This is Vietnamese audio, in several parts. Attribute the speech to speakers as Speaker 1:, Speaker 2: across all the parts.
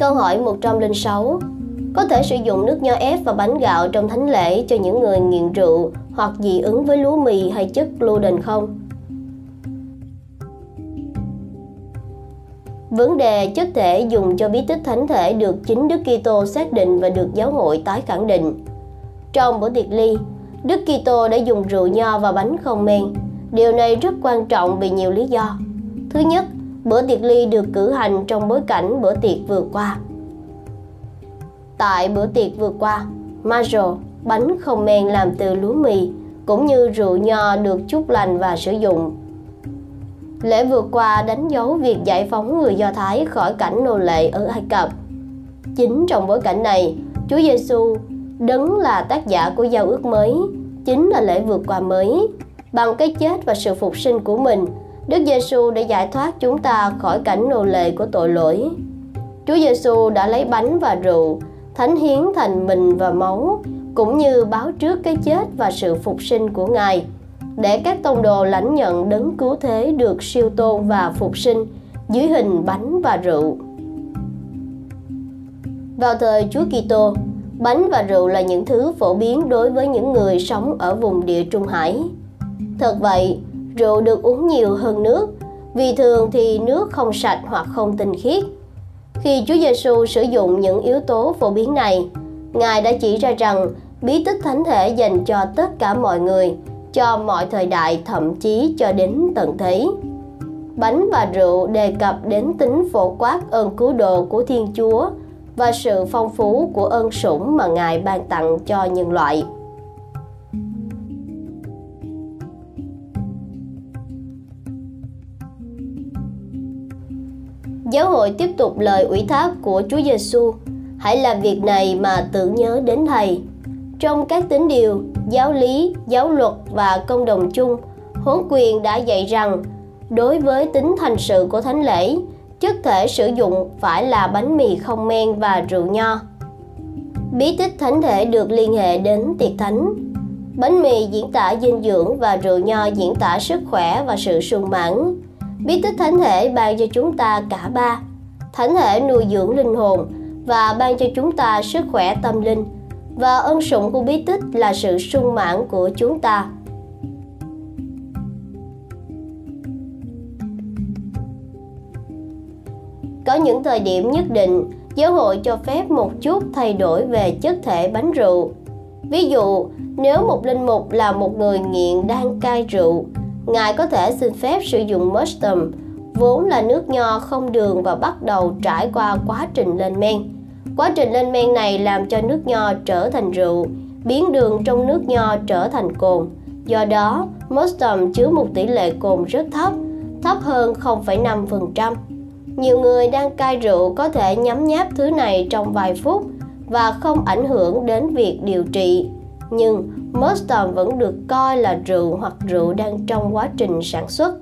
Speaker 1: Câu hỏi 106 Có thể sử dụng nước nho ép và bánh gạo trong thánh lễ cho những người nghiện rượu hoặc dị ứng với lúa mì hay chất gluten không? Vấn đề chất thể dùng cho bí tích thánh thể được chính Đức Kitô xác định và được giáo hội tái khẳng định. Trong bữa tiệc ly, Đức Kitô đã dùng rượu nho và bánh không men. Điều này rất quan trọng vì nhiều lý do. Thứ nhất, bữa tiệc ly được cử hành trong bối cảnh bữa tiệc vừa qua. Tại bữa tiệc vừa qua, majo, bánh không men làm từ lúa mì, cũng như rượu nho được chúc lành và sử dụng. Lễ vừa qua đánh dấu việc giải phóng người Do Thái khỏi cảnh nô lệ ở Ai Cập. Chính trong bối cảnh này, Chúa Giêsu đấng là tác giả của giao ước mới, chính là lễ vượt qua mới. Bằng cái chết và sự phục sinh của mình, Đức Giêsu đã giải thoát chúng ta khỏi cảnh nô lệ của tội lỗi. Chúa Giêsu đã lấy bánh và rượu, thánh hiến thành mình và máu, cũng như báo trước cái chết và sự phục sinh của Ngài, để các tông đồ lãnh nhận đấng cứu thế được siêu tôn và phục sinh dưới hình bánh và rượu. Vào thời Chúa Kitô, bánh và rượu là những thứ phổ biến đối với những người sống ở vùng địa Trung Hải. Thật vậy, rượu được uống nhiều hơn nước, vì thường thì nước không sạch hoặc không tinh khiết. Khi Chúa Giêsu sử dụng những yếu tố phổ biến này, Ngài đã chỉ ra rằng bí tích thánh thể dành cho tất cả mọi người, cho mọi thời đại thậm chí cho đến tận thế. Bánh và rượu đề cập đến tính phổ quát ơn cứu độ của Thiên Chúa và sự phong phú của ơn sủng mà Ngài ban tặng cho nhân loại. Giáo hội tiếp tục lời ủy thác của Chúa Giêsu, hãy làm việc này mà tưởng nhớ đến Thầy. Trong các tín điều, giáo lý, giáo luật và công đồng chung, huấn quyền đã dạy rằng đối với tính thành sự của thánh lễ, chất thể sử dụng phải là bánh mì không men và rượu nho. Bí tích thánh thể được liên hệ đến tiệc thánh. Bánh mì diễn tả dinh dưỡng và rượu nho diễn tả sức khỏe và sự sung mãn. Bí tích thánh thể ban cho chúng ta cả ba. Thánh thể nuôi dưỡng linh hồn và ban cho chúng ta sức khỏe tâm linh. Và ân sủng của bí tích là sự sung mãn của chúng ta. Có những thời điểm nhất định, giáo hội cho phép một chút thay đổi về chất thể bánh rượu. Ví dụ, nếu một linh mục là một người nghiện đang cai rượu, ngài có thể xin phép sử dụng mustum, vốn là nước nho không đường và bắt đầu trải qua quá trình lên men. Quá trình lên men này làm cho nước nho trở thành rượu, biến đường trong nước nho trở thành cồn. Do đó, mustum chứa một tỷ lệ cồn rất thấp, thấp hơn 0,5%. Nhiều người đang cai rượu có thể nhấm nháp thứ này trong vài phút và không ảnh hưởng đến việc điều trị. Nhưng Moston vẫn được coi là rượu hoặc rượu đang trong quá trình sản xuất.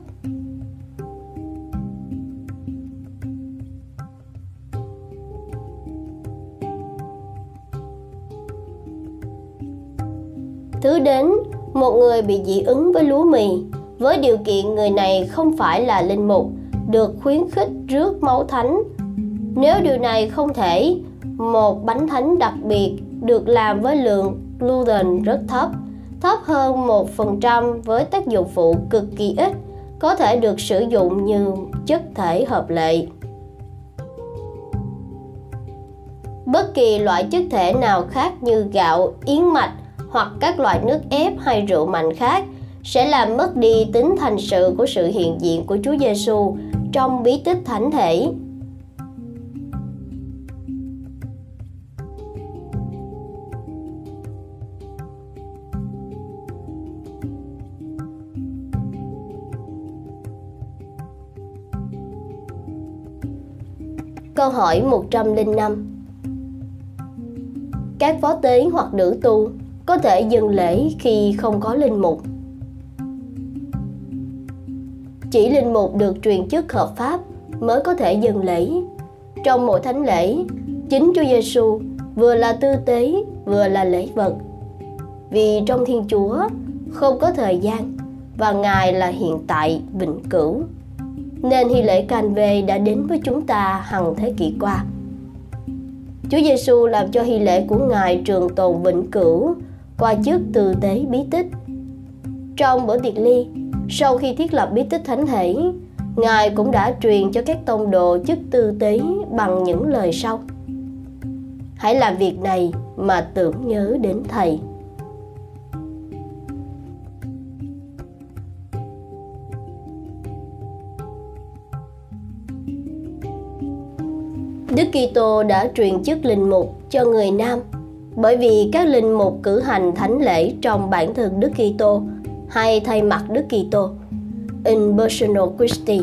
Speaker 1: Thứ đến, một người bị dị ứng với lúa mì, với điều kiện người này không phải là linh mục được khuyến khích rước máu thánh. Nếu điều này không thể, một bánh thánh đặc biệt được làm với lượng gluten rất thấp, thấp hơn 1% với tác dụng phụ cực kỳ ít, có thể được sử dụng như chất thể hợp lệ. Bất kỳ loại chất thể nào khác như gạo, yến mạch hoặc các loại nước ép hay rượu mạnh khác sẽ làm mất đi tính thành sự của sự hiện diện của Chúa Giêsu trong bí tích thánh thể. Câu hỏi 105 Các phó tế hoặc nữ tu có thể dừng lễ khi không có linh mục chỉ linh mục được truyền chức hợp pháp mới có thể dừng lễ. Trong mỗi thánh lễ, chính Chúa Giêsu vừa là tư tế vừa là lễ vật. Vì trong Thiên Chúa không có thời gian và Ngài là hiện tại vĩnh cửu. Nên hy lễ can về đã đến với chúng ta hằng thế kỷ qua. Chúa Giêsu làm cho hy lễ của Ngài trường tồn vĩnh cửu qua chức tư tế bí tích. Trong bữa tiệc ly, sau khi thiết lập bí tích thánh thể, Ngài cũng đã truyền cho các tông đồ chức tư tế bằng những lời sau. Hãy làm việc này mà tưởng nhớ đến Thầy. Đức Kitô đã truyền chức linh mục cho người nam bởi vì các linh mục cử hành thánh lễ trong bản thân Đức Kitô hay thay mặt Đức Kitô in personal Christi.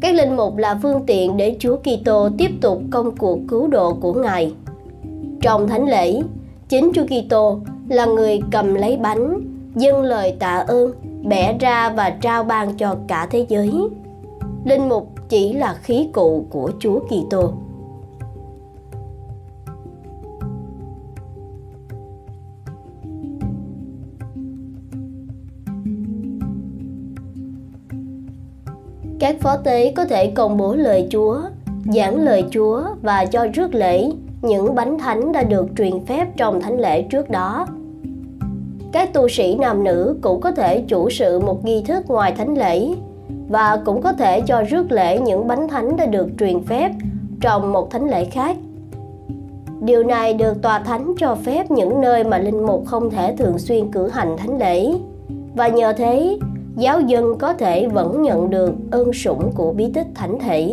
Speaker 1: Các linh mục là phương tiện để Chúa Kitô tiếp tục công cuộc cứu độ của Ngài. Trong thánh lễ, chính Chúa Kitô là người cầm lấy bánh, dâng lời tạ ơn, bẻ ra và trao ban cho cả thế giới. Linh mục chỉ là khí cụ của Chúa Kitô. Các phó tế có thể công bố lời Chúa, giảng lời Chúa và cho rước lễ những bánh thánh đã được truyền phép trong thánh lễ trước đó. Các tu sĩ nam nữ cũng có thể chủ sự một nghi thức ngoài thánh lễ và cũng có thể cho rước lễ những bánh thánh đã được truyền phép trong một thánh lễ khác. Điều này được tòa thánh cho phép những nơi mà linh mục không thể thường xuyên cử hành thánh lễ và nhờ thế, giáo dân có thể vẫn nhận được ơn sủng của bí tích thánh thể.